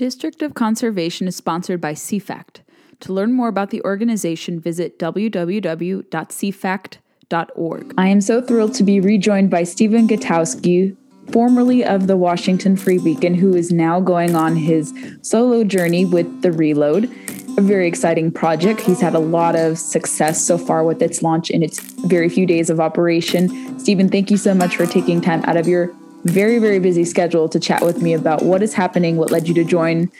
District of Conservation is sponsored by CFACT. To learn more about the organization, visit www.cfact.org. I am so thrilled to be rejoined by Stephen Gutowski, formerly of the Washington Free Beacon, who is now going on his solo journey with The Reload, a very exciting project. He's had a lot of success so far with its launch in its very few days of operation. Stephen, thank you so much for taking time out of your very, very busy schedule to chat with me about what is happening, what led you to join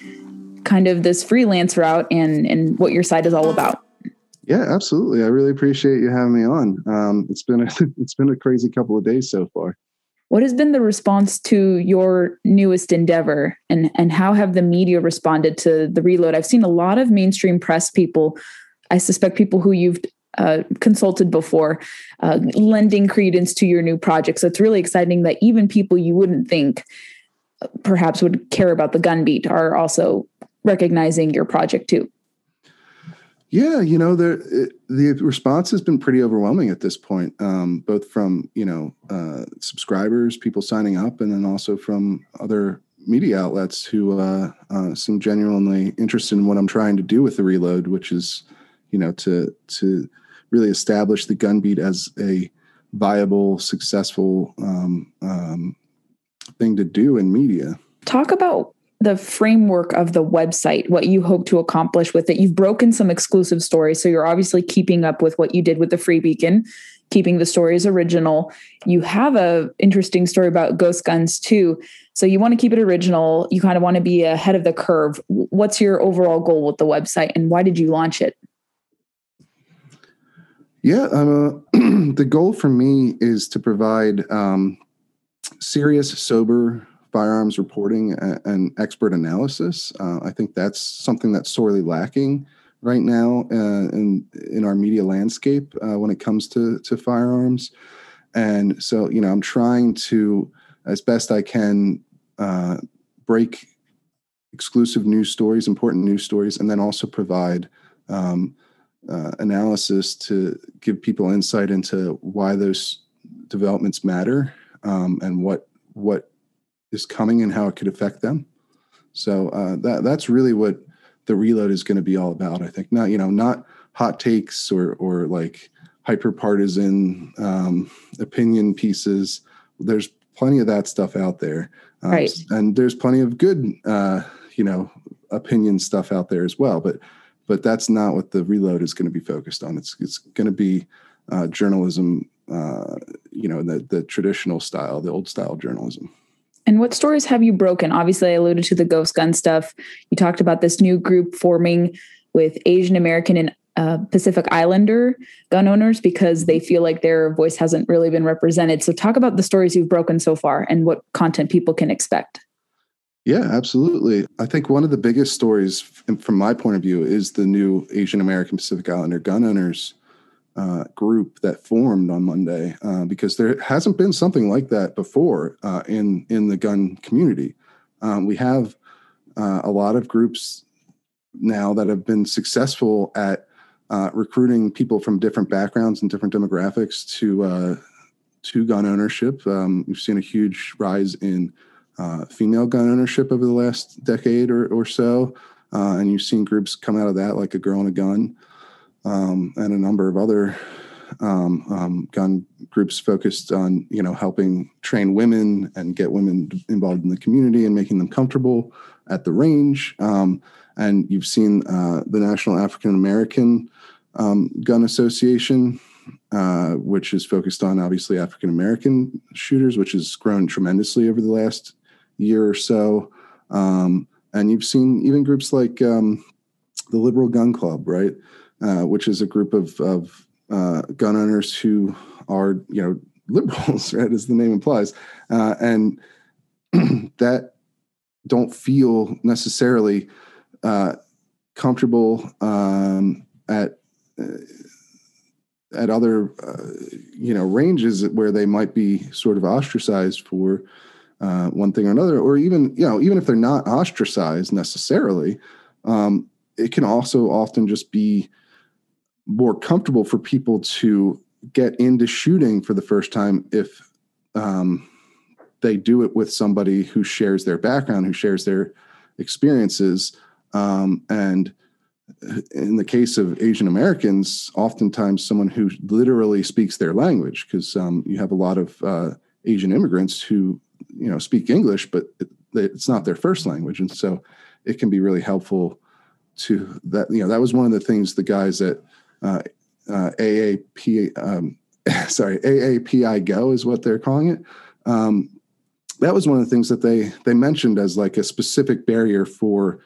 kind of this freelance route and and what your site is all about. Yeah, absolutely. I really appreciate you having me on. Um, it's been a, it's been a crazy couple of days so far. What has been the response to your newest endeavor, and and how have the media responded to the reload? I've seen a lot of mainstream press people. I suspect people who you've uh, consulted before, uh, lending credence to your new project. So it's really exciting that even people you wouldn't think uh, perhaps would care about the gun beat are also recognizing your project too. Yeah, you know, the the response has been pretty overwhelming at this point, um, both from you know uh, subscribers, people signing up, and then also from other media outlets who uh, uh, seem genuinely interested in what I'm trying to do with the reload, which is, you know, to to really establish the gun beat as a viable, successful um, um, thing to do in media. Talk about the framework of the website, what you hope to accomplish with it. You've broken some exclusive stories, so you're obviously keeping up with what you did with the Free Beacon, keeping the stories original. You have a interesting story about ghost guns too. So you want to keep it original. You kind of want to be ahead of the curve. What's your overall goal with the website and why did you launch it? Yeah, uh, the goal for me is to provide um, serious, sober firearms reporting and, and expert analysis. Uh, I think that's something that's sorely lacking right now uh, in in our media landscape uh, when it comes to to firearms. And so, you know, I'm trying to, as best I can, uh, break exclusive news stories, important news stories, and then also provide. Um, uh, analysis to give people insight into why those developments matter um, and what what is coming and how it could affect them. So uh, that that's really what the reload is going to be all about. I think not you know not hot takes or or like hyper partisan um, opinion pieces. There's plenty of that stuff out there, um, right? And there's plenty of good uh, you know opinion stuff out there as well, but but that's not what the reload is going to be focused on. It's it's going to be uh, journalism, uh, you know, the the traditional style, the old style journalism. And what stories have you broken? Obviously, I alluded to the ghost gun stuff. You talked about this new group forming with Asian American and uh, Pacific Islander gun owners because they feel like their voice hasn't really been represented. So, talk about the stories you've broken so far and what content people can expect. Yeah, absolutely. I think one of the biggest stories, from my point of view, is the new Asian American Pacific Islander gun owners uh, group that formed on Monday, uh, because there hasn't been something like that before uh, in in the gun community. Um, we have uh, a lot of groups now that have been successful at uh, recruiting people from different backgrounds and different demographics to uh, to gun ownership. Um, we've seen a huge rise in uh, female gun ownership over the last decade or, or so. Uh, and you've seen groups come out of that, like a girl and a gun, um, and a number of other um, um, gun groups focused on, you know, helping train women and get women involved in the community and making them comfortable at the range. Um, and you've seen uh, the National African American um, Gun Association, uh, which is focused on obviously African American shooters, which has grown tremendously over the last year or so. Um, and you've seen even groups like um, the Liberal Gun Club, right, uh, which is a group of, of uh, gun owners who are, you know, liberals, right, as the name implies, uh, and that don't feel necessarily uh, comfortable um, at uh, at other uh, you know ranges where they might be sort of ostracized for uh, one thing or another, or even you know even if they're not ostracized necessarily, um, it can also often just be more comfortable for people to get into shooting for the first time if um, they do it with somebody who shares their background, who shares their experiences. Um, and in the case of Asian Americans, oftentimes someone who literally speaks their language, because um, you have a lot of uh, Asian immigrants who you know speak English, but it, it's not their first language, and so it can be really helpful to that. You know, that was one of the things the guys at uh, uh, AAP, um, sorry, AAPI Go is what they're calling it. Um, that was one of the things that they they mentioned as like a specific barrier for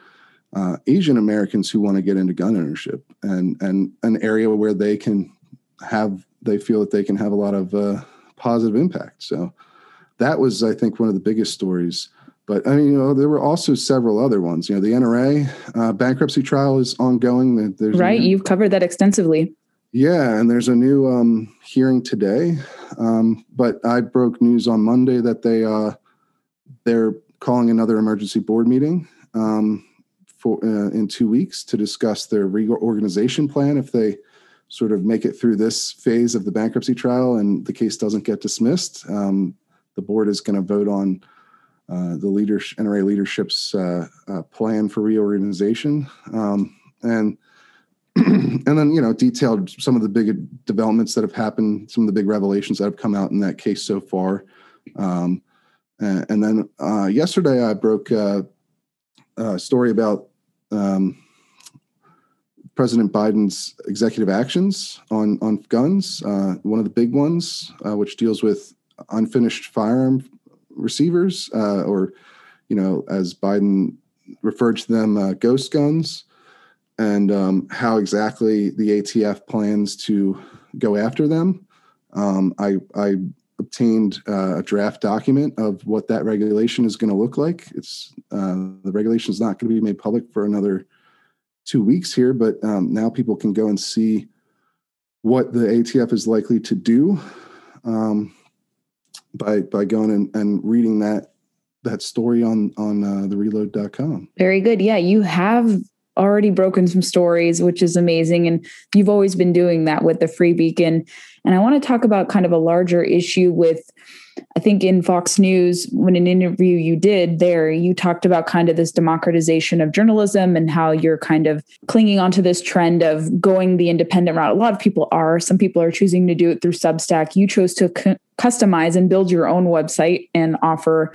uh, Asian Americans who want to get into gun ownership and and an area where they can have they feel that they can have a lot of uh, positive impact. So that was, I think, one of the biggest stories. But I mean, you know, there were also several other ones. You know, the NRA uh, bankruptcy trial is ongoing. There's right, new, you've covered that extensively. Yeah, and there's a new um, hearing today. Um, but I broke news on Monday that they uh, they're calling another emergency board meeting um, for uh, in two weeks to discuss their reorganization plan if they sort of make it through this phase of the bankruptcy trial and the case doesn't get dismissed. Um, the board is going to vote on uh, the leadership, NRA leadership's uh, uh, plan for reorganization, um, and and then you know detailed some of the big developments that have happened, some of the big revelations that have come out in that case so far, um, and, and, then uh, yesterday I broke uh, a story about. Um, President Biden's executive actions on on guns. Uh, one of the big ones, which deals with unfinished firearm receivers, uh, or you know, as Biden referred to them, uh, ghost guns, and um, how exactly the ATF plans to go after them. Um, I, I, obtained uh, a draft document of what that regulation is going to look like. It's uh, the regulation is not going to be made public for another two weeks here, but um, now people can go and see what the ATF is likely to do. Um, by by going and, and reading that that story on on uh, the reload.com. Very good. Yeah, you have already broken some stories, which is amazing. And you've always been doing that with the Free Beacon. And I want to talk about kind of a larger issue with I think in Fox News, when an interview you did there, you talked about kind of this democratization of journalism and how you're kind of clinging onto this trend of going the independent route. A lot of people are. Some people are choosing to do it through Substack. You chose to cu- customize and build your own website and offer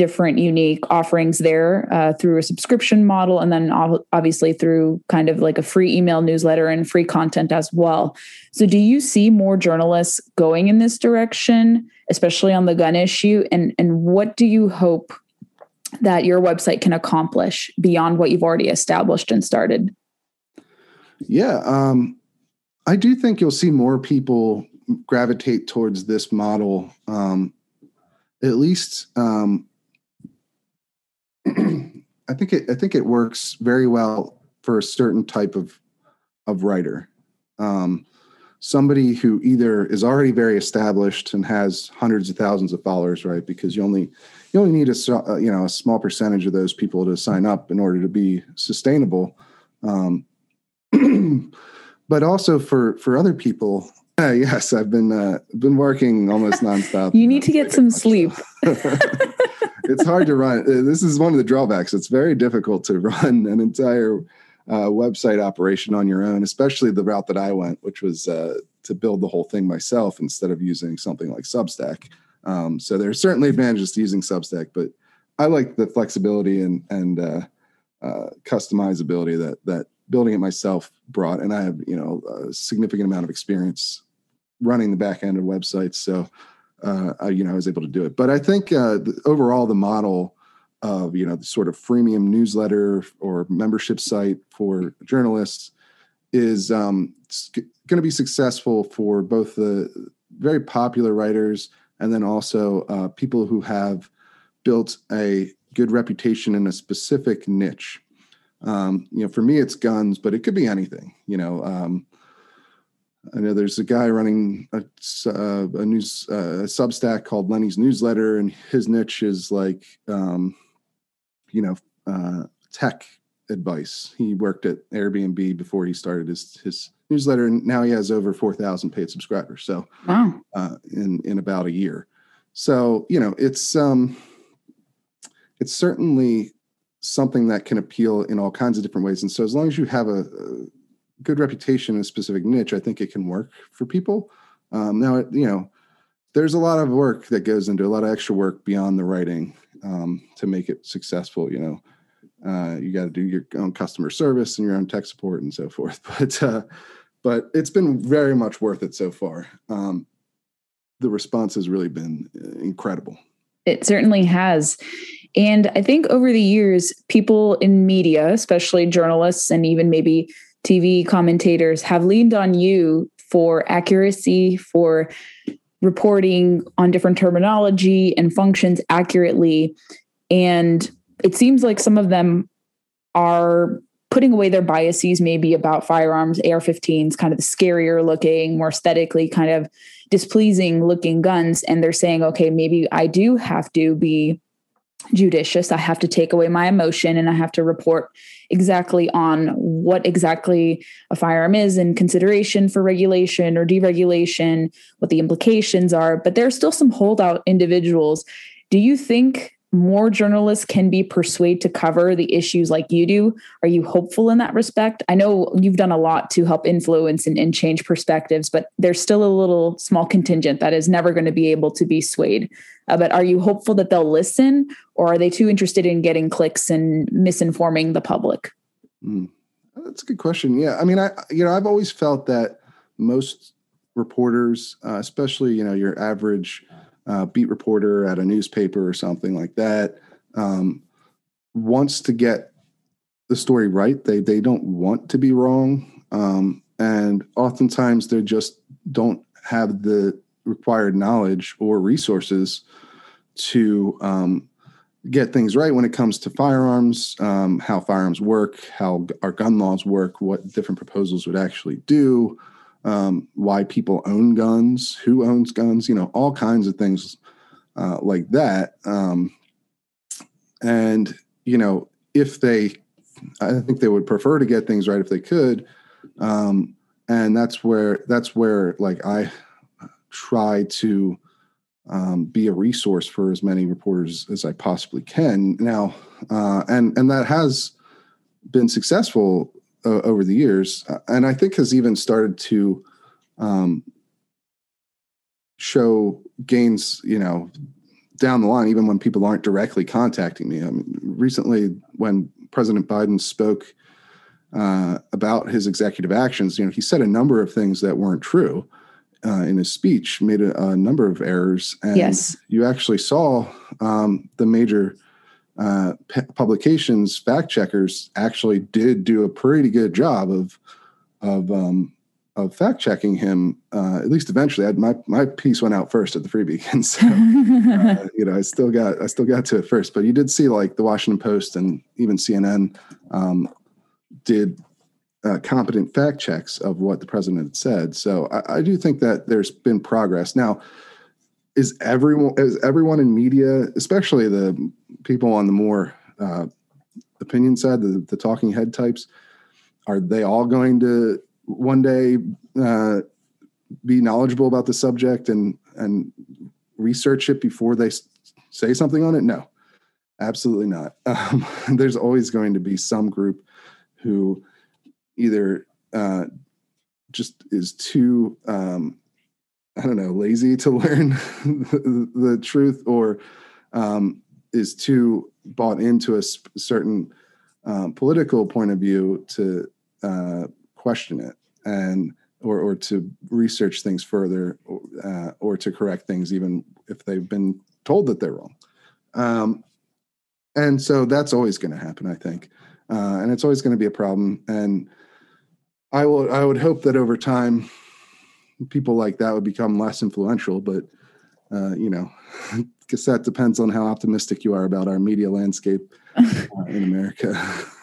different unique offerings there uh, through a subscription model and then obviously through kind of like a free email newsletter and free content as well. So do you see more journalists going in this direction especially on the gun issue? And and what do you hope that your website can accomplish beyond what you've already established and started? Yeah um, i do think you'll see more people gravitate towards this model um, at least um, I think it I think it works very well for a certain type of of writer. Um, somebody who either is already very established and has hundreds of thousands of followers, right? Because you only you only need a uh, you know a small percentage of those people to sign up in order to be sustainable. Um, but also for for other people, uh, yes, I've been uh, been working almost nonstop. you need to get some sleep. it's hard to run. Uh, this is one of the drawbacks. It's very difficult to run an entire uh, website operation on your own, especially the route that I went, which was uh, to build the whole thing myself instead of using something like Substack. Um, so there are certainly advantages to using Substack, but I like the flexibility and and uh, uh, customizability that that building it myself brought, and I have you know a significant amount of experience running the back end of websites, so uh, you know, I was able to do it. But I think uh, the, overall the model of you know the sort of freemium newsletter or membership site for journalists is um, going to be successful for both the very popular writers and then also uh, people who have built a good reputation in a specific niche. Um, you know, for me, it's guns, but it could be anything. You know, um, I know there's a guy running a, uh, a news uh, a Substack called Lenny's Newsletter, and his niche is like, um, you know, uh, tech advice. He worked at Airbnb before he started his his newsletter, and now he has over four thousand paid subscribers. So, wow, uh, in in about a year. So you know, it's um, it's certainly something that can appeal in all kinds of different ways. And so, as long as you have a, a good reputation in a specific niche, I think it can work for people. Um, now, you know, there's a lot of work that goes into a lot of extra work beyond the writing um, to make it successful. You know, uh, you got to do your own customer service and your own tech support and so forth. But uh, but it's been very much worth it so far. Um, the response has really been uh, incredible. It certainly has. And I think over the years, people in media, especially journalists and even maybe TV commentators, have leaned on you for accuracy, for reporting on different terminology and functions accurately. And it seems like some of them are putting away their biases maybe about firearms, AR 15s, kind of the scarier looking, more aesthetically kind of displeasing looking guns. And they're saying, okay, maybe I do have to be judicious. I have to take away my emotion and I have to report exactly on what exactly a firearm is in consideration for regulation or deregulation, what the implications are. But there are still some holdout individuals. Do you think more journalists can be persuaded to cover the issues like you do? Are you hopeful in that respect? I know you've done a lot to help influence and, and change perspectives, but there's still a little small contingent that is never going to be able to be swayed. Uh, but are you hopeful that they'll listen, or are they too interested in getting clicks and misinforming the public? Mm, that's a good question. Yeah, I mean, I you know I've always felt that most reporters, uh, especially you know your average uh, beat reporter at a newspaper or something like that um, wants to get the story right. They they don't want to be wrong, um, and oftentimes they just don't have the required knowledge or resources to um, get things right when it comes to firearms, um, how firearms work, how our gun laws work, what different proposals would actually do, um, why people own guns, who owns guns, you know, all kinds of things uh, like that. Um, and, you know, if they, I think they would prefer to get things right if they could. Um, and that's where, that's where like I try to um, be a resource for as many reporters as I possibly can now. Uh, and, and that has been successful uh, over the years, uh, and I think has even started to um, show gains. You know, down the line, even when people aren't directly contacting me. I mean, recently, when President Biden spoke uh, about his executive actions, you know, he said a number of things that weren't true. Uh, in his speech, made a, a, number of errors, and yes. you actually saw um, the major uh, publications fact checkers actually did do a pretty good job of of um, of fact checking him. Uh, at least eventually, I, my my piece went out first at the Free Beacon, so uh, you know I still got I still got to it first. But you did see like the Washington Post and even CNN um, did uh, competent fact checks of what the president had said. So I, I, do think that there's been progress. Now, is everyone is everyone in media, especially the people on the more uh, opinion side, the, the talking head types, are they all going to one day uh, be knowledgeable about the subject and and research it before they say something on it? No, absolutely not. Um, there's always going to be some group who either uh, just is too um, I don't know lazy to learn the, the truth or um, is too bought into a sp- certain um, political point of view to uh, question it and or or to research things further uh, or to correct things even if they've been told that they're wrong. Um, and so that's always going to happen i think. Uh, and it's always going to be a problem. And i will i would hope that over time people like that would become less influential but uh, you know guess that depends on how optimistic you are about our media landscape uh, in America.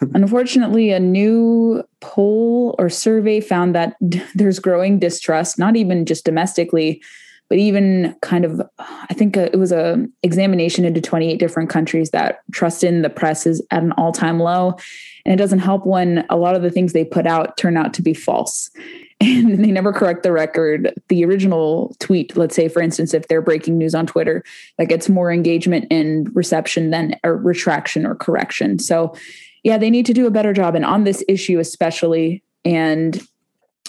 Unfortunately, a new poll or survey found that there's growing distrust, not even just domestically, but even kind of, I think uh, it was a examination into 28 different countries that trust in the press is at an all time low. And it doesn't help when a lot of the things they put out turn out to be false. and they never correct the record. The original tweet, let's say, for instance, if they're breaking news on Twitter, that gets more engagement and reception than a retraction or correction. So, yeah, they need to do a better job. And on this issue, especially, and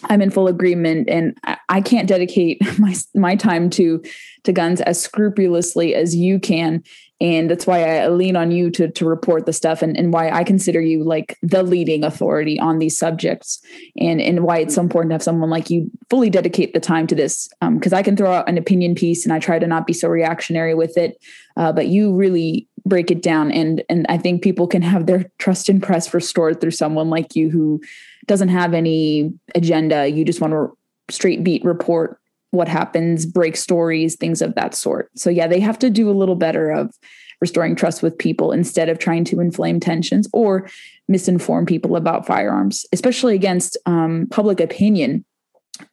I'm in full agreement, and I can't dedicate my my time to to guns as scrupulously as you can and that's why I lean on you to to report the stuff and, and why I consider you like the leading authority on these subjects and and why it's so important to have someone like you fully dedicate the time to this because um, I can throw out an opinion piece and I try to not be so reactionary with it uh, but you really break it down and and I think people can have their trust in press restored through someone like you who doesn't have any agenda you just want to straight beat report what happens, break stories, things of that sort. So, yeah, they have to do a little better of restoring trust with people instead of trying to inflame tensions or misinform people about firearms, especially against um, public opinion.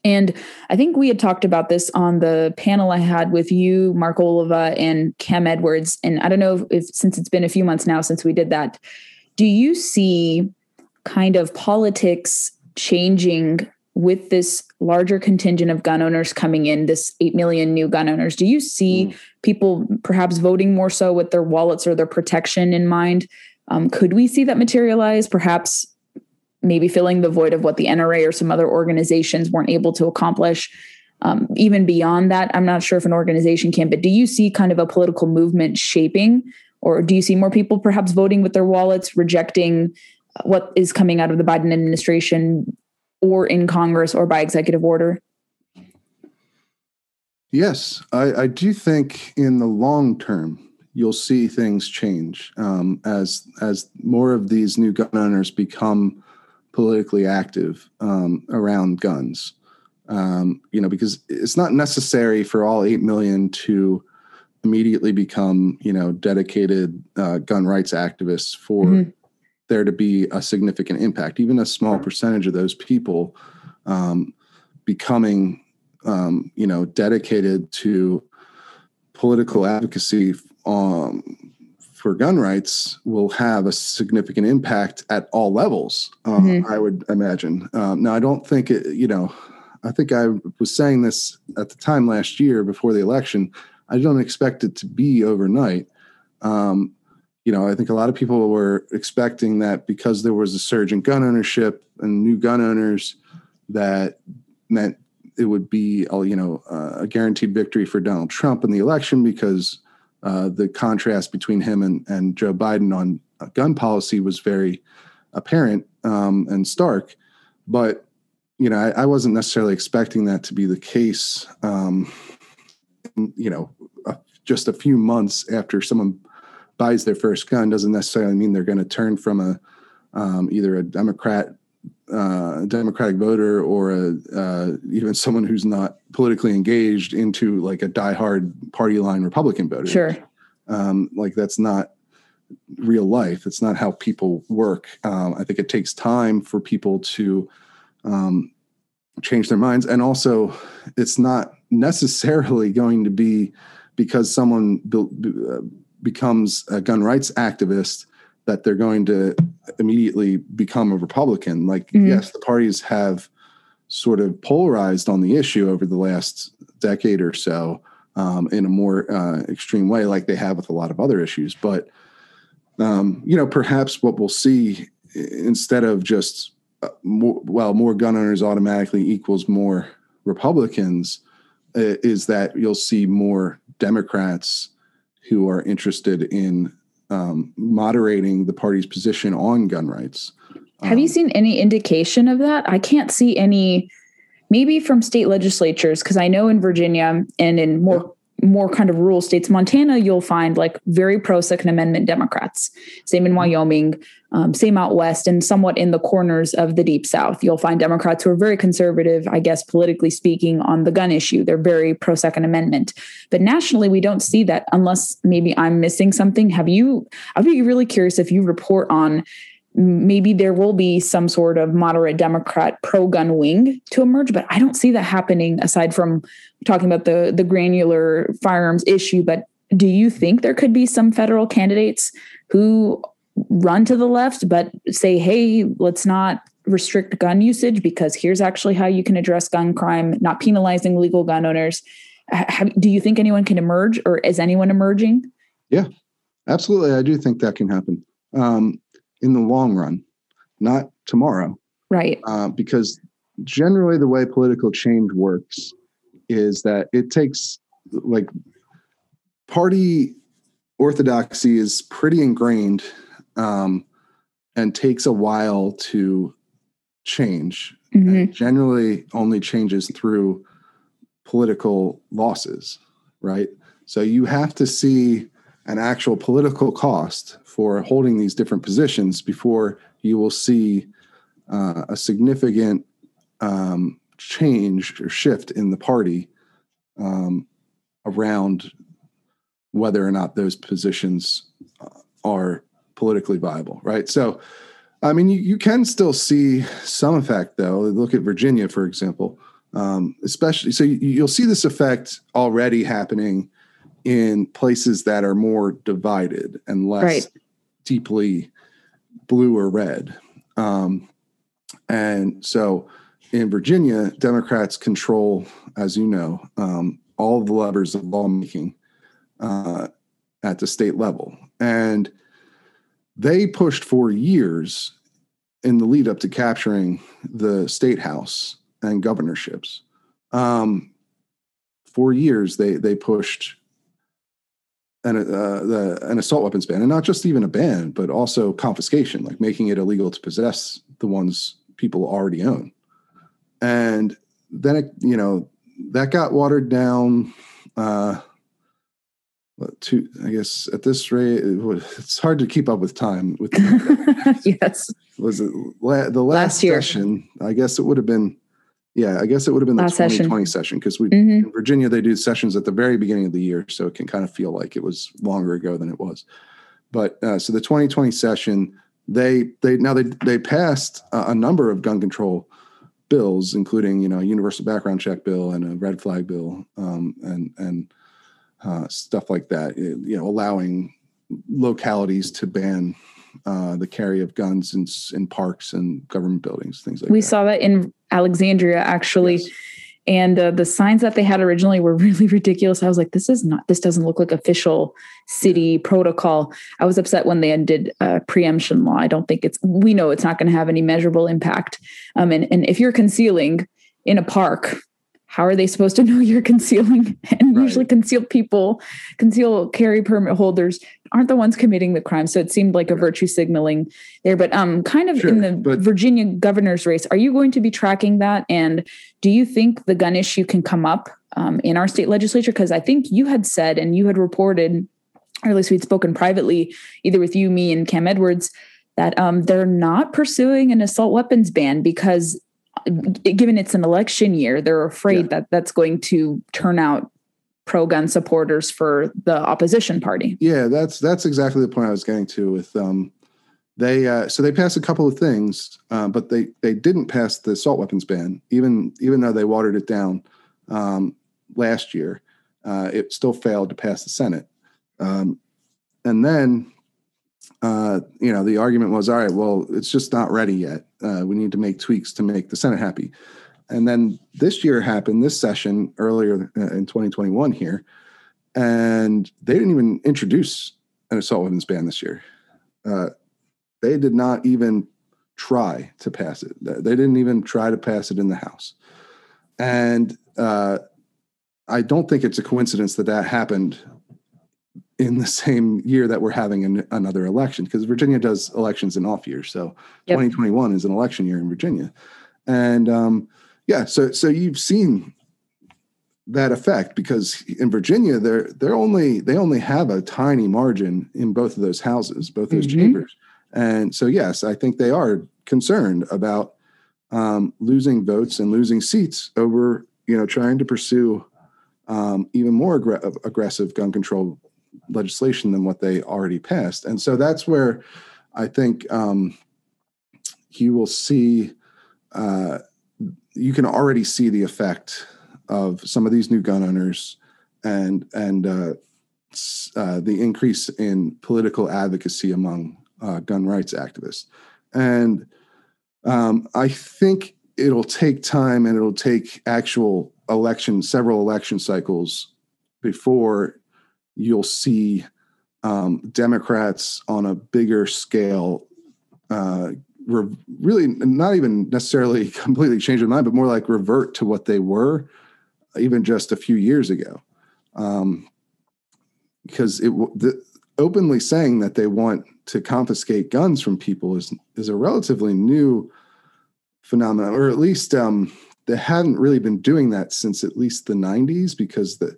And I think we had talked about this on the panel I had with you, Mark Oliva, and Cam Edwards. And I don't know if, if since it's been a few months now since we did that, do you see kind of politics changing with this larger contingent of gun owners coming in, this 8 million new gun owners, do you see mm. people perhaps voting more so with their wallets or their protection in mind? Um, could we see that materialize? Perhaps maybe filling the void of what the NRA or some other organizations weren't able to accomplish. Um, even beyond that, I'm not sure if an organization can, but do you see kind of a political movement shaping? Or do you see more people perhaps voting with their wallets, rejecting what is coming out of the Biden administration or in Congress or by executive order? Yes, I, I do think in the long term you'll see things change um, as as more of these new gun owners become politically active um, around guns. Um, you know, because it's not necessary for all eight million to immediately become you know dedicated uh, gun rights activists for mm-hmm there to be a significant impact, even a small percentage of those people um, becoming, um, you know, dedicated to political advocacy um, for gun rights will have a significant impact at all levels. Uh, mm-hmm. I would imagine. Um, now, I don't think it. You know, I think I was saying this at the time last year before the election. I don't expect it to be overnight. Um, you know, I think a lot of people were expecting that because there was a surge in gun ownership and new gun owners, that meant it would be, you know, uh, a guaranteed victory for Donald Trump in the election because uh, the contrast between him and, and Joe Biden on gun policy was very apparent um, and stark. But you know, I, I, wasn't necessarily expecting that to be the case. Um, you know, uh, just a few months after someone buys their first gun doesn't necessarily mean they're going to turn from a um, either a Democrat uh, Democratic voter or a, uh, even someone who's not politically engaged into like a diehard party line Republican voter. Sure. Um, like that's not real life. It's not how people work. Um, I think it takes time for people to um, change their minds, and also it's not necessarily going to be because someone built. Becomes a gun rights activist that they're going to immediately become a Republican. Like, mm-hmm. yes, the parties have sort of polarized on the issue over the last decade or so um, in a more uh, extreme way, like they have with a lot of other issues. But, um, you know, perhaps what we'll see instead of just, uh, more, well, more gun owners automatically equals more Republicans uh, is that you'll see more Democrats who are interested in um, moderating the party's position on gun rights. Have um, you seen any indication of that? I can't see any, maybe from state legislatures, because I know in Virginia and in more more kind of rural states, Montana, you'll find like very pro Second Amendment Democrats. Same in. Wyoming, um, same out west, and somewhat in the corners of the deep south. You'll find Democrats who are very conservative, I guess, politically speaking, on the gun issue. They're very pro Second Amendment. But nationally, we don't see that unless maybe I'm missing something. Have you? I'd be really curious if you report on maybe there will be some sort of moderate Democrat pro gun wing to emerge, but I don't see that happening aside from talking about the, the granular firearms issue. But do you think there could be some federal candidates who run to the left, but say, hey, let's not restrict gun usage because here's actually how you can address gun crime, not penalizing legal gun owners. Have, do you think anyone can emerge or is anyone emerging? Yeah, absolutely. I do think that can happen um, in the long run, not tomorrow. Right. Uh, because generally, the way political change works is that it takes like party orthodoxy is pretty ingrained um, and takes a while to change. Mhm. generally only changes through political losses, right? So you have to see an actual political cost for holding these different positions before you will see uh, a significant um, change or shift in the party um, around whether or not those positions uh, are politically viable, right? So, I mean, you, you can still see some effect, though. Look at Virginia, for example, um, especially. So you, you'll see this effect already happening in places that are more divided and less Right. deeply blue or red. Um, and so in Virginia, Democrats control, as you know, um, all the levers of lawmaking uh, at the state level. And they pushed for years in the lead up to capturing the state house and governorships. Um, for years, they they pushed an, uh, the, an assault weapons ban, and not just even a ban, but also confiscation, like making it illegal to possess the ones people already own. And then it, you know, that got watered down. Uh, to I guess at this rate, it was, it's hard to keep up with time. With yes. was it la- the last, Last year. session? I guess it would have been. Yeah, I guess it would have been the Last 2020 session because we Mhm. in Virginia they do sessions at the very beginning of the year, so it can kind of feel like it was longer ago than it was. But uh, so the 2020 session, they they now they they passed a, a number of gun control bills, including you know a universal background check bill and a red flag bill, um, and and uh, stuff like that. You know, allowing localities to ban uh, the carry of guns in in parks and government buildings, things like We that. We saw that in Alexandria actually. Yes. And uh, the signs that they had originally were really ridiculous. I was like, this is not, this doesn't look like official city protocol. I was upset when they ended uh, preemption law. I don't think it's, we know it's not going to have any measurable impact. Um, and, and if you're concealing in a park, how are they supposed to know you're concealing? And Right. usually concealed people, conceal carry permit holders aren't the ones committing the crime. So it seemed like a virtue signaling there. But um, kind of Sure, in the but- Virginia governor's race, are you going to be tracking that? And do you think the gun issue can come up um, in our state legislature? Because I think you had said and you had reported, or at least we'd spoken privately, either with you, me, and Cam Edwards, that um, they're not pursuing an assault weapons ban because, given it's an election year, they're afraid Yeah. that that's going to turn out pro-gun supporters for the opposition party. Yeah, that's that's exactly the point I was getting to with um they uh so they passed a couple of things, uh, but they they didn't pass the assault weapons ban, even even though they watered it down um last year. Uh it still failed to pass the Senate. Um and then uh you know the argument was all right, well, it's just not ready yet. Uh we need to make tweaks to make the Senate happy. And then this year happened, this session earlier uh, in 2021 here, and they didn't even introduce an assault weapons ban this year. Uh, they did not even try to pass it. They didn't even try to pass it in the House. And uh, I don't think it's a coincidence that that happened in the same year that we're having an, another election because Virginia does elections in off years. So Yep. 2021 is an election year in Virginia. And um, yeah, so so you've seen that effect because in Virginia they're they're only they only have a tiny margin in both of those houses, both those Mhm. chambers. And so yes, I think they are concerned about um, losing votes and losing seats over you know trying to pursue um, even more aggr- aggressive gun control legislation than what they already passed. And so that's where I think um, you will see. Uh, you can already see the effect of some of these new gun owners and and uh, uh, the increase in political advocacy among uh, gun rights activists. And Um, I think it'll take time and it'll take actual election, several election cycles before you'll see um, Democrats on a bigger scale uh, re- really not even necessarily completely change their mind, but more like revert to what they were even just a few years ago. Um, because it the, openly saying that they want to confiscate guns from people is is a relatively new phenomenon, or at least um, they hadn't really been doing that since at least the 90s, because the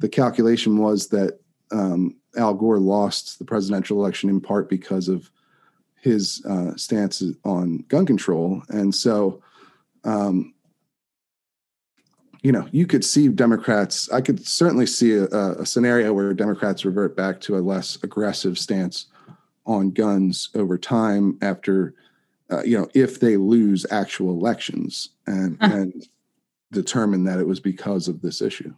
the calculation was that um, Al Gore lost the presidential election in part because of his uh, stance on gun control, and so um, you know you could see Democrats. I could certainly see a, a, scenario where Democrats revert back to a less aggressive stance on guns over time after uh, you know if they lose actual elections and uh-huh. and determine that it was because of this issue.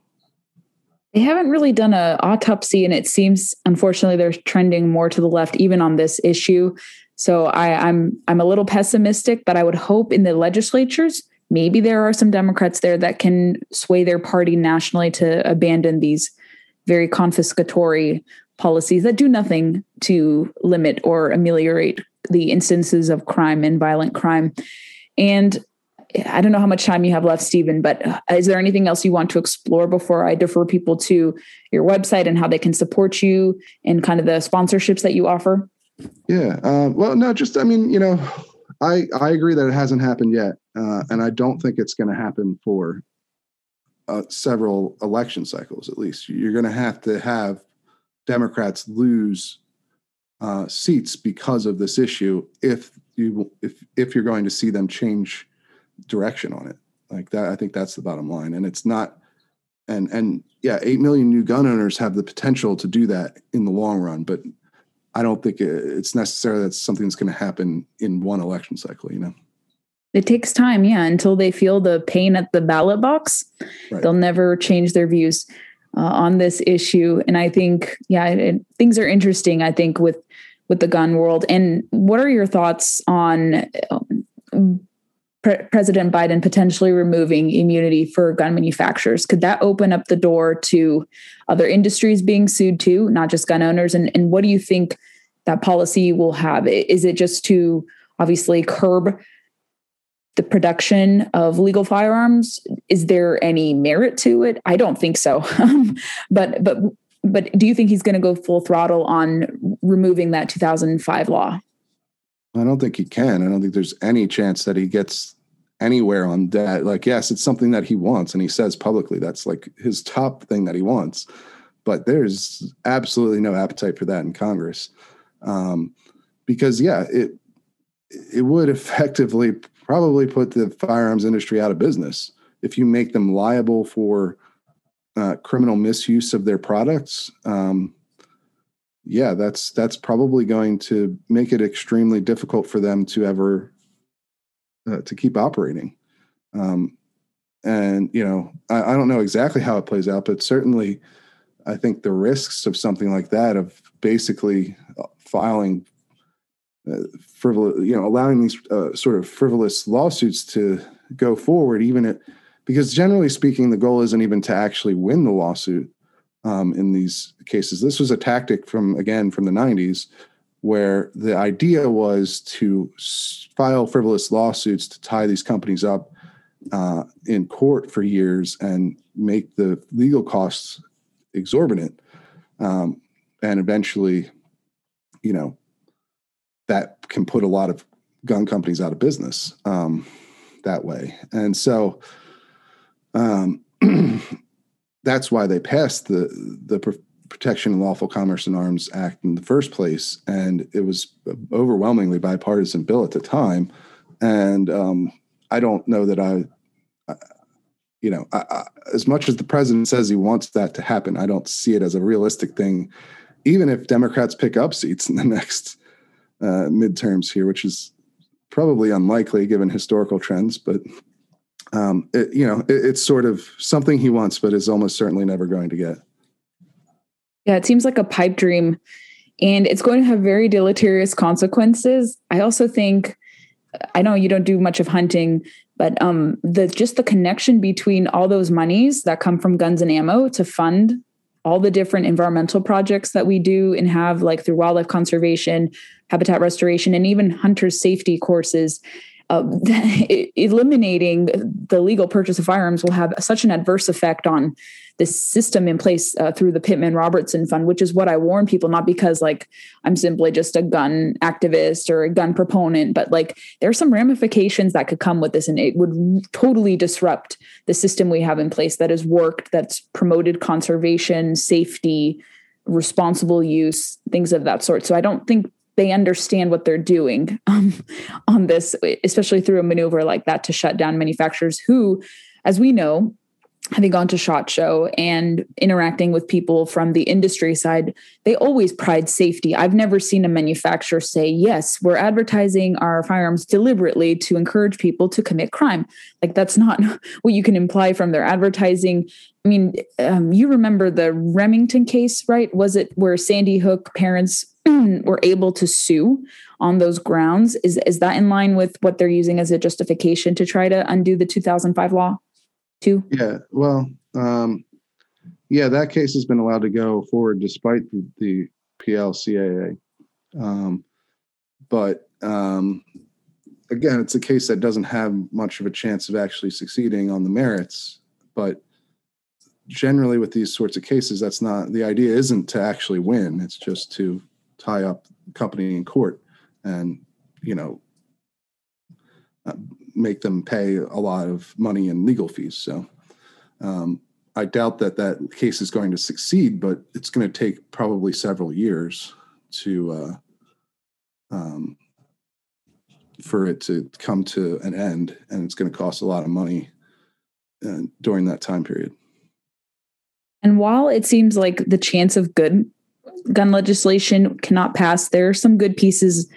They haven't really done an autopsy, and it seems unfortunately they're trending more to the left, even on this issue. So I, I'm I'm a little pessimistic, but I would hope in the legislatures maybe there are some Democrats there that can sway their party nationally to abandon these very confiscatory policies that do nothing to limit or ameliorate the instances of crime and violent crime. And I don't know how much time you have left, Stephen, but is there anything else you want to explore before I defer people to your website and how they can support you and kind of the sponsorships that you offer? Yeah. Uh, well, no, just, I mean, you know, I, I agree that it hasn't happened yet. Uh, and I don't think it's going to happen for uh, several election cycles, at least. You're going to have to have Democrats lose uh, seats because of this issue if you if if you're going to see them change direction on it. Like that i think that's the bottom line. And it's not and and yeah 8 million new gun owners have the potential to do that in the long run but i don't think it's necessarily that's something that's going to happen in one election cycle you know? It takes time yeah until they feel the pain at the ballot box right. they'll never change their views uh, on this issue. And i think yeah it, things are interesting i think with with the gun world. And what are your thoughts on um, Pre- President Biden potentially removing immunity for gun manufacturers. Could that open up the door to other industries being sued too, not just gun owners? And, and what do you think that policy will have? Is it just to obviously curb the production of legal firearms? Is there any merit to it? I don't think so. but but but do you think he's going to go full throttle on removing that 2005 law? I don't think he can. I don't think there's any chance that he gets anywhere on that. Like, yes, it's something that he wants, and he says publicly that's like his top thing that he wants. But there's absolutely no appetite for that in Congress, um, because yeah, it it would effectively probably put the firearms industry out of business if you make them liable for uh, criminal misuse of their products. Um, yeah, that's that's probably going to make it extremely difficult for them to ever uh, to keep operating. Um, and you know, I, I, don't know exactly how it plays out, but certainly, I think the risks of something like that, of basically uh, filing uh, frivolous, you know, allowing these uh, sort of frivolous lawsuits to go forward, even at, because generally speaking, the goal isn't even to actually win the lawsuit um, in these cases. This was a tactic from again from the '90s, where the idea was to file frivolous lawsuits to tie these companies up uh, in court for years and make the legal costs exorbitant, um, and eventually, you know, that can put a lot of gun companies out of business um, that way, and so. Um, that's why they passed the the Protection and Lawful Commerce in Arms Act in the first place, and it was overwhelmingly bipartisan bill at the time. And um, I don't know that I, I you know, I, I, as much as the president says he wants that to happen, I don't see it as a realistic thing. Even if Democrats pick up seats in the next uh, midterms here, which is probably unlikely given historical trends, but um, it, you know, it, it's sort of something he wants, but is almost certainly never going to get. Yeah, it seems like a pipe dream and it's going to have very deleterious consequences. I also think I know you don't do much of hunting, but um, the just the connection between all those monies that come from guns and ammo to fund all the different environmental projects that we do and have like through wildlife conservation, habitat restoration, and even hunter safety courses uh, eliminating the legal purchase of firearms will have such an adverse effect on this system in place uh, through the Pittman Robertson Fund, which is what I warn people, not because like I'm simply just a gun activist or a gun proponent, but like there are some ramifications that could come with this, and it would totally disrupt the system we have in place that has worked, that's promoted conservation, safety, responsible use, things of that sort. So I don't think they understand what they're doing um, on this, especially through a maneuver like that to shut down manufacturers who, as we know, having gone to SHOT Show and interacting with people from the industry side, they always pride safety. I've never seen a manufacturer say, yes, we're advertising our firearms deliberately to encourage people to commit crime. Like, that's not what you can imply from their advertising. I mean, um, you remember the Remington case, right? Was it where Sandy Hook parents were able to sue on those grounds? Is, is that in line with what they're using as a justification to try to undo the 2005 law? too? Yeah, well, um, yeah, that case has been allowed to go forward despite the, the PLCAA. Um, but um, again, it's a case that doesn't have much of a chance of actually succeeding on the merits. But generally, with these sorts of cases, that's not the idea. Isn't to actually win. It's just to tie up company in court and you know uh, make them pay a lot of money in legal fees. So um, I doubt that that case is going to succeed, but it's going to take probably several years to uh, um, for it to come to an end, and it's going to cost a lot of money uh, during that time period. And while it seems like the chance of good gun legislation cannot pass, there are some good pieces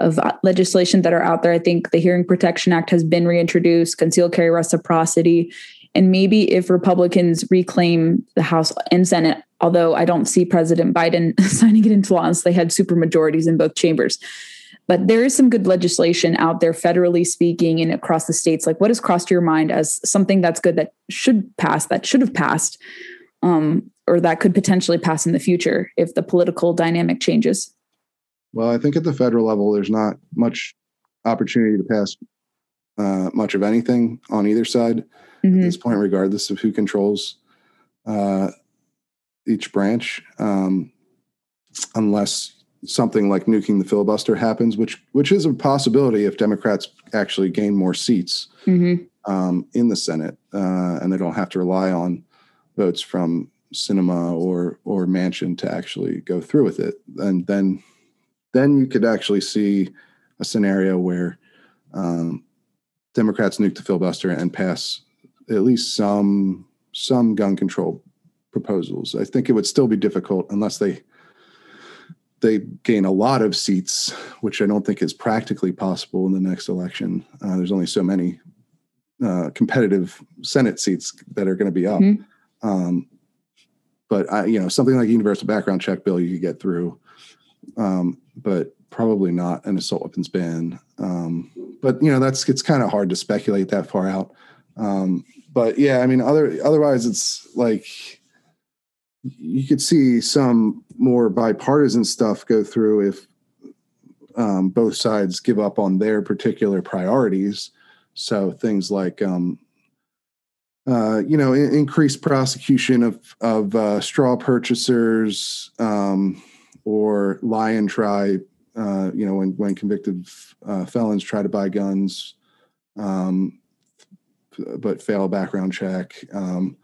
of uh, legislation that are out there. I think the Hearing Protection Act has been reintroduced, concealed carry reciprocity. And maybe if Republicans reclaim the House and Senate, although I don't see President Biden signing it into law unless they had super majorities in both chambers. But there is some good legislation out there, federally speaking, and across the states. Like, what has crossed your mind as something that's good that should pass, that should have passed, um, or that could potentially pass in the future if the political dynamic changes? Well, I think at the federal level, there's not much opportunity to pass uh, much of anything on either side mm-hmm. at this point, regardless of who controls uh, each branch, um, unless something like nuking the filibuster happens, which which is a possibility if Democrats actually gain more seats mm-hmm. um, in the Senate, uh, and they don't have to rely on votes from Sinema or or Manchin to actually go through with it, and then then you could actually see a scenario where um, Democrats nuke the filibuster and pass at least some some gun control proposals. I think it would still be difficult unless they they gain a lot of seats, which I don't think is practically possible in the next election. Uh, there's only so many uh, competitive Senate seats that are going to be up. Mm-hmm. Um, but I, you know, something like universal background check bill you could get through um, but probably not an assault weapons ban. Um, but you know, that's it's kind of hard to speculate that far out. Um, but yeah, I mean, other otherwise, it's like you could see some more bipartisan stuff go through if um, both sides give up on their particular priorities. So things like um, uh, you know, in, increased prosecution of of uh, straw purchasers, um, or lie and try, uh, you know, when, when convicted uh, felons try to buy guns, um, but fail a background check. Um,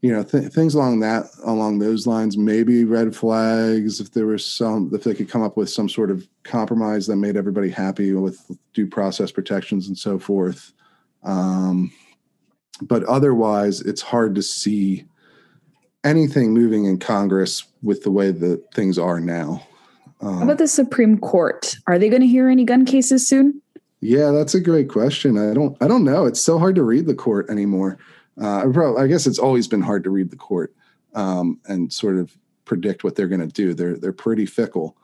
you know, th- things along that, along those lines, maybe red flags. If there was some, if they could come up with some sort of compromise that made everybody happy with due process protections and so forth. Um, but otherwise, it's hard to see anything moving in Congress with the way that things are now. Um, How about the Supreme Court? Are they going to hear any gun cases soon? Yeah, that's a great question. I don't I don't know. It's so hard to read the court anymore. Uh, I guess it's always been hard to read the court um, and sort of predict what they're going to do. They're they're pretty fickle.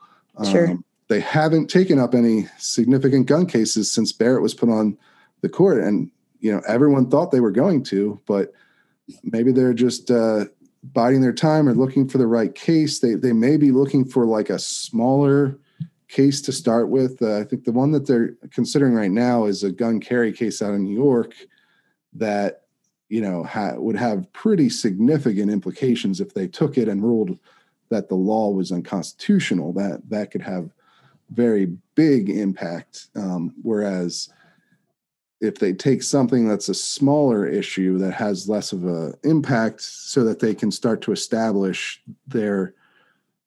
Sure. Um, they haven't taken up any significant gun cases since Barrett was put on the court, and you know everyone thought they were going to, but maybe they're just uh, biding their time or looking for the right case. They they may be looking for like a smaller case to start with. Uh, I think the one that they're considering right now is a gun carry case out in New York that you know ha- would have pretty significant implications if they took it and ruled that the law was unconstitutional. That that could have very big impact. Um, whereas if they take something that's a smaller issue that has less of a impact so that they can start to establish their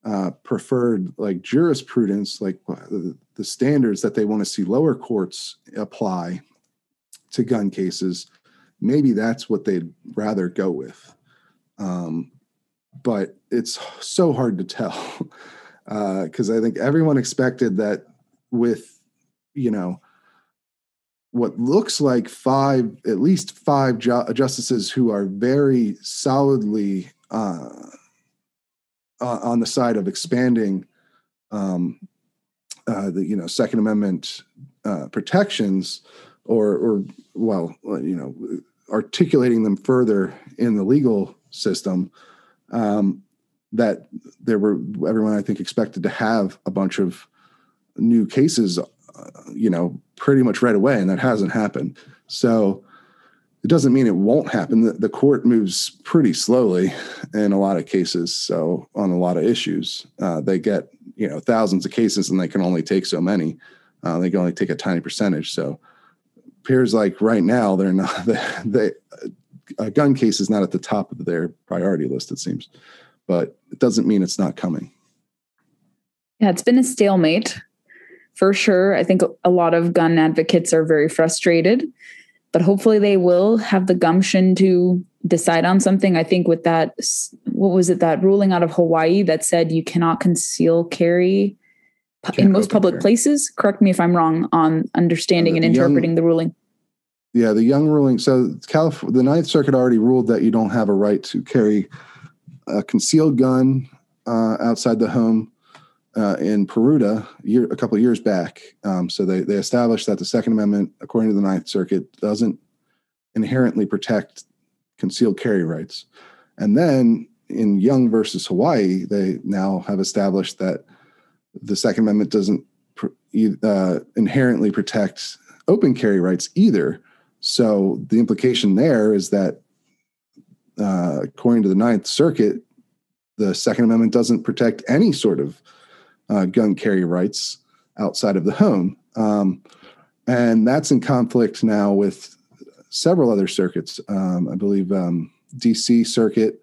uh, preferred like jurisprudence like the standards that they want to see lower courts apply to gun cases maybe that's what they'd rather go with. Um, but it's so hard to tell because uh, i think everyone expected that with you know what looks like five, at least five ju- justices who are very solidly uh, uh, on the side of expanding um, uh, the you know Second Amendment uh, protections, or or well, you know, articulating them further in the legal system. Um, that there were everyone I think expected to have a bunch of new cases you know, pretty much right away, and that hasn't happened. So it doesn't mean it won't happen. The, the, court moves pretty slowly in a lot of cases. So on a lot of issues, uh, they get you know thousands of cases, and they can only take so many. Uh, they can only take a tiny percentage. So appears like right now they're not they, a gun case is not at the top of their priority list. It seems, but it doesn't mean it's not coming. Yeah, it's been a stalemate for sure. I think a lot of gun advocates are very frustrated, but hopefully they will have the gumption to decide on something. I think with that, what was it, that ruling out of Hawaii that said you cannot conceal carry in most public carry. places? Correct me if I'm wrong on understanding uh, and interpreting Young, the ruling. Yeah, the Young ruling. So California, the Ninth Circuit already ruled that you don't have a right to carry a concealed gun uh, outside the home uh, in Peruta year, a couple years back. Um, so they, they established that the Second Amendment, according to the Ninth Circuit, doesn't inherently protect concealed carry rights. And then in Young versus Hawaii, they now have established that the Second Amendment doesn't uh, inherently protect open carry rights either. So the implication there is that, uh, according to the Ninth Circuit, the Second Amendment doesn't protect any sort of uh, gun carry rights outside of the home. Um, and that's in conflict now with several other circuits. Um, I believe um, DC Circuit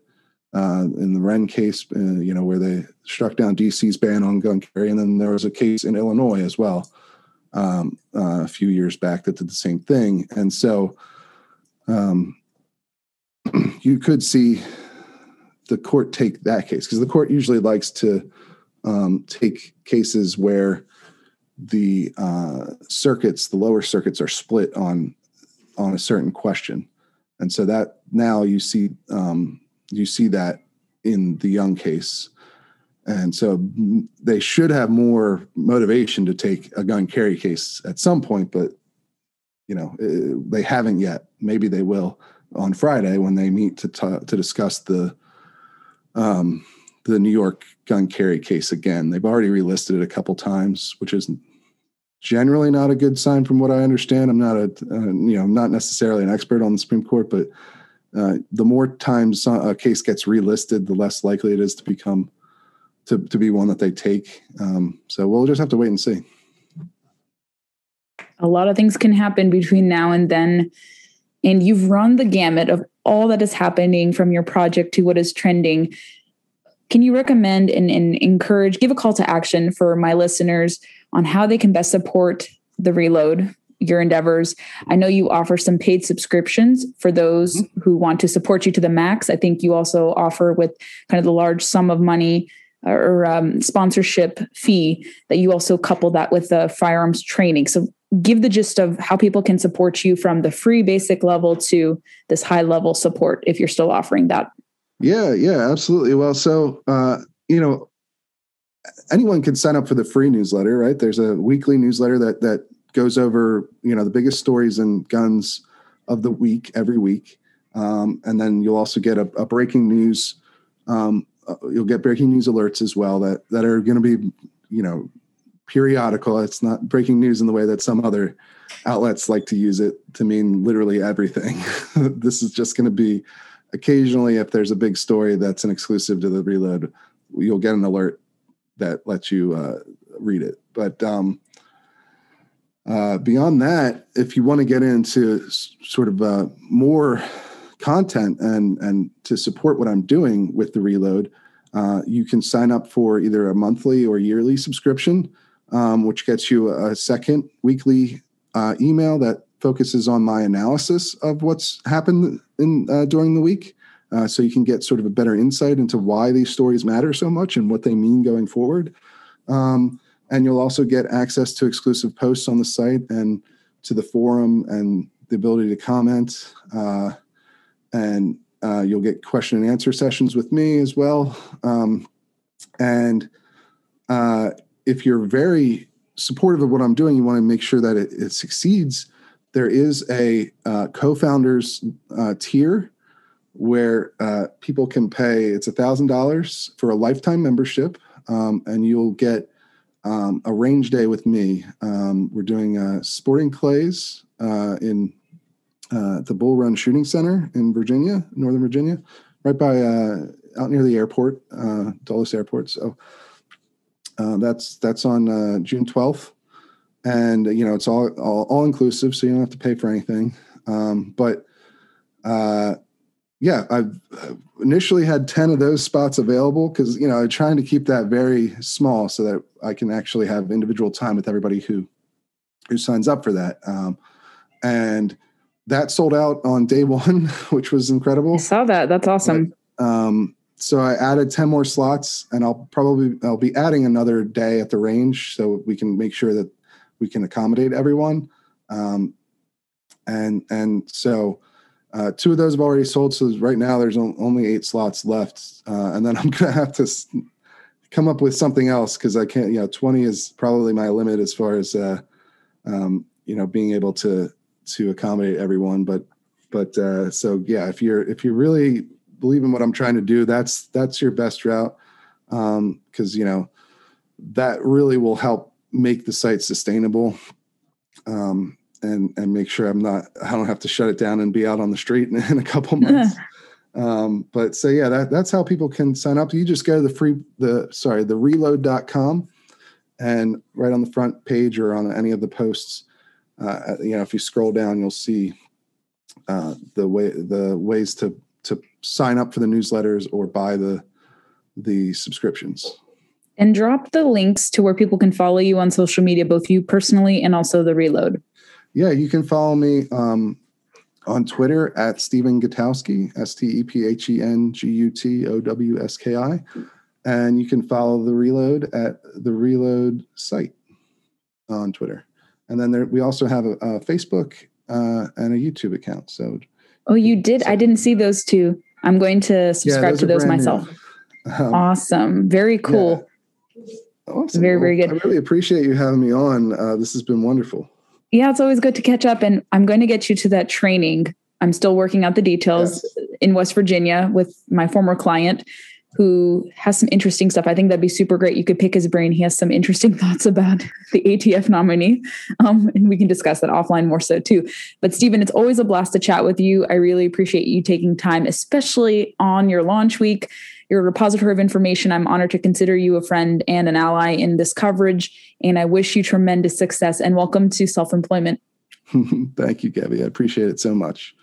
uh, in the Wrenn case, uh, you know, where they struck down DC's ban on gun carry. And then there was a case in Illinois as well um, uh, a few years back that did the same thing. And so um, you could see the court take that case because the court usually likes to um, take cases where the uh, circuits, the lower circuits, are split on on a certain question, and so that now you see um, you see that in the Young case, and so they should have more motivation to take a gun carry case at some point, but you know eh, they haven't yet. Maybe they will on Friday when they meet to t- to discuss the um, the New York gun carry case again. They've already relisted it a couple times, which is generally not a good sign from what I understand. I'm not a, uh, you know, I'm not necessarily an expert on the Supreme Court, but uh, the more times a case gets relisted, the less likely it is to become to, to be one that they take. Um, so we'll just have to wait and see. A lot of things can happen between now and then. And you've run the gamut of all that is happening from your project to what is trending. Can you recommend and, and encourage, give a call to action for my listeners on how they can best support the reload your endeavors. I know you offer some paid subscriptions for those mm-hmm. who want to support you to the max. I think you also offer with kind of the large sum of money or um, sponsorship fee that you also couple that with the firearms training. So give the gist of how people can support you from the free basic level to this high level support if you're still offering that. Yeah, yeah, absolutely. Well, so uh, you know, anyone can sign up for the free newsletter, right? There's a weekly newsletter that that goes over you know the biggest stories and guns of the week every week, um, and then you'll also get a, a breaking news. Um, uh, you'll get breaking news alerts as well that that are going to be you know periodical. It's not breaking news in the way that some other outlets like to use it to mean literally everything. this is just going to be occasionally if there's a big story that's an exclusive to the reload, you'll get an alert that lets you uh, read it. But um, uh, beyond that, if you want to get into s- sort of uh, more content and and to support what I'm doing with the reload, uh, you can sign up for either a monthly or yearly subscription, um, which gets you a second weekly uh, email that focuses on my analysis of what's happened in uh, during the week. Uh, so you can get sort of a better insight into why these stories matter so much and what they mean going forward. Um, and you'll also get access to exclusive posts on the site and to the forum and the ability to comment. Uh, and uh, you'll get question and answer sessions with me as well. Um, and uh, if you're very supportive of what I'm doing, you want to make sure that it, it succeeds. There is a uh, co-founders uh, tier where uh, people can pay. It's a thousand dollars for a lifetime membership, um, and you'll get um, a range day with me. Um, we're doing uh, sporting clays uh, in uh, the Bull Run Shooting Center in Virginia, Northern Virginia, right by out near the airport, Dulles Airport. So that's that's on June 12th, and you know it's all, all, all inclusive, so you don't have to pay for anything. Um, but uh, yeah, I've initially had 10 of those spots available because you know I'm trying to keep that very small so that I can actually have individual time with everybody who who signs up for that. Um, and that sold out on day one, which was incredible. I saw that. That's awesome. But, um, so I added 10 more slots and I'll probably I'll be adding another day at the range so we can make sure that we can accommodate everyone. Um, and and so uh, two of those have already sold. So right now there's only eight slots left, uh, and then I'm gonna have to come up with something else because I can't. You know, 20 is probably my limit as far as uh, um, you know being able to to accommodate everyone. But but uh, so yeah, if you're if you're really believe in what I'm trying to do, that's that's your best route because um, you know that really will help make the site sustainable um, and and make sure I'm not I don't have to shut it down and be out on the street in, in a couple months. um, but so yeah, that that's how people can sign up. You just go to the free the sorry the reload.com and right on the front page or on any of the posts, uh, you know if you scroll down, you'll see uh, the way the ways to to sign up for the newsletters or buy the the subscriptions. And drop the links to where people can follow you on social media, both you personally and also the reload. Yeah, you can follow me um, on Twitter at Stephen Gutowski, S T E P H E N G U T O W S K I. And you can follow the reload at the reload site on Twitter. And then there, we also have a, a Facebook uh, and a YouTube account. So Oh, you did? I didn't see those two. I'm going to subscribe yeah, to those myself. Um, awesome. Very cool. Awesome. Very, very good. I really appreciate you having me on. Uh, this has been wonderful. Yeah, it's always good to catch up. And I'm going to get you to that training. I'm still working out the details yes. in West Virginia with my former client who has some interesting stuff. I think that'd be super great. You could pick his brain. He has some interesting thoughts about the ATF nominee. Um, and we can discuss that offline more so too. But Stephen, it's always a blast to chat with you. I really appreciate you taking time, especially on your launch week. You're a repository of information. I'm honored to consider you a friend and an ally in this coverage. And I wish you tremendous success and welcome to self employment. Thank you, Gabby. I appreciate it so much.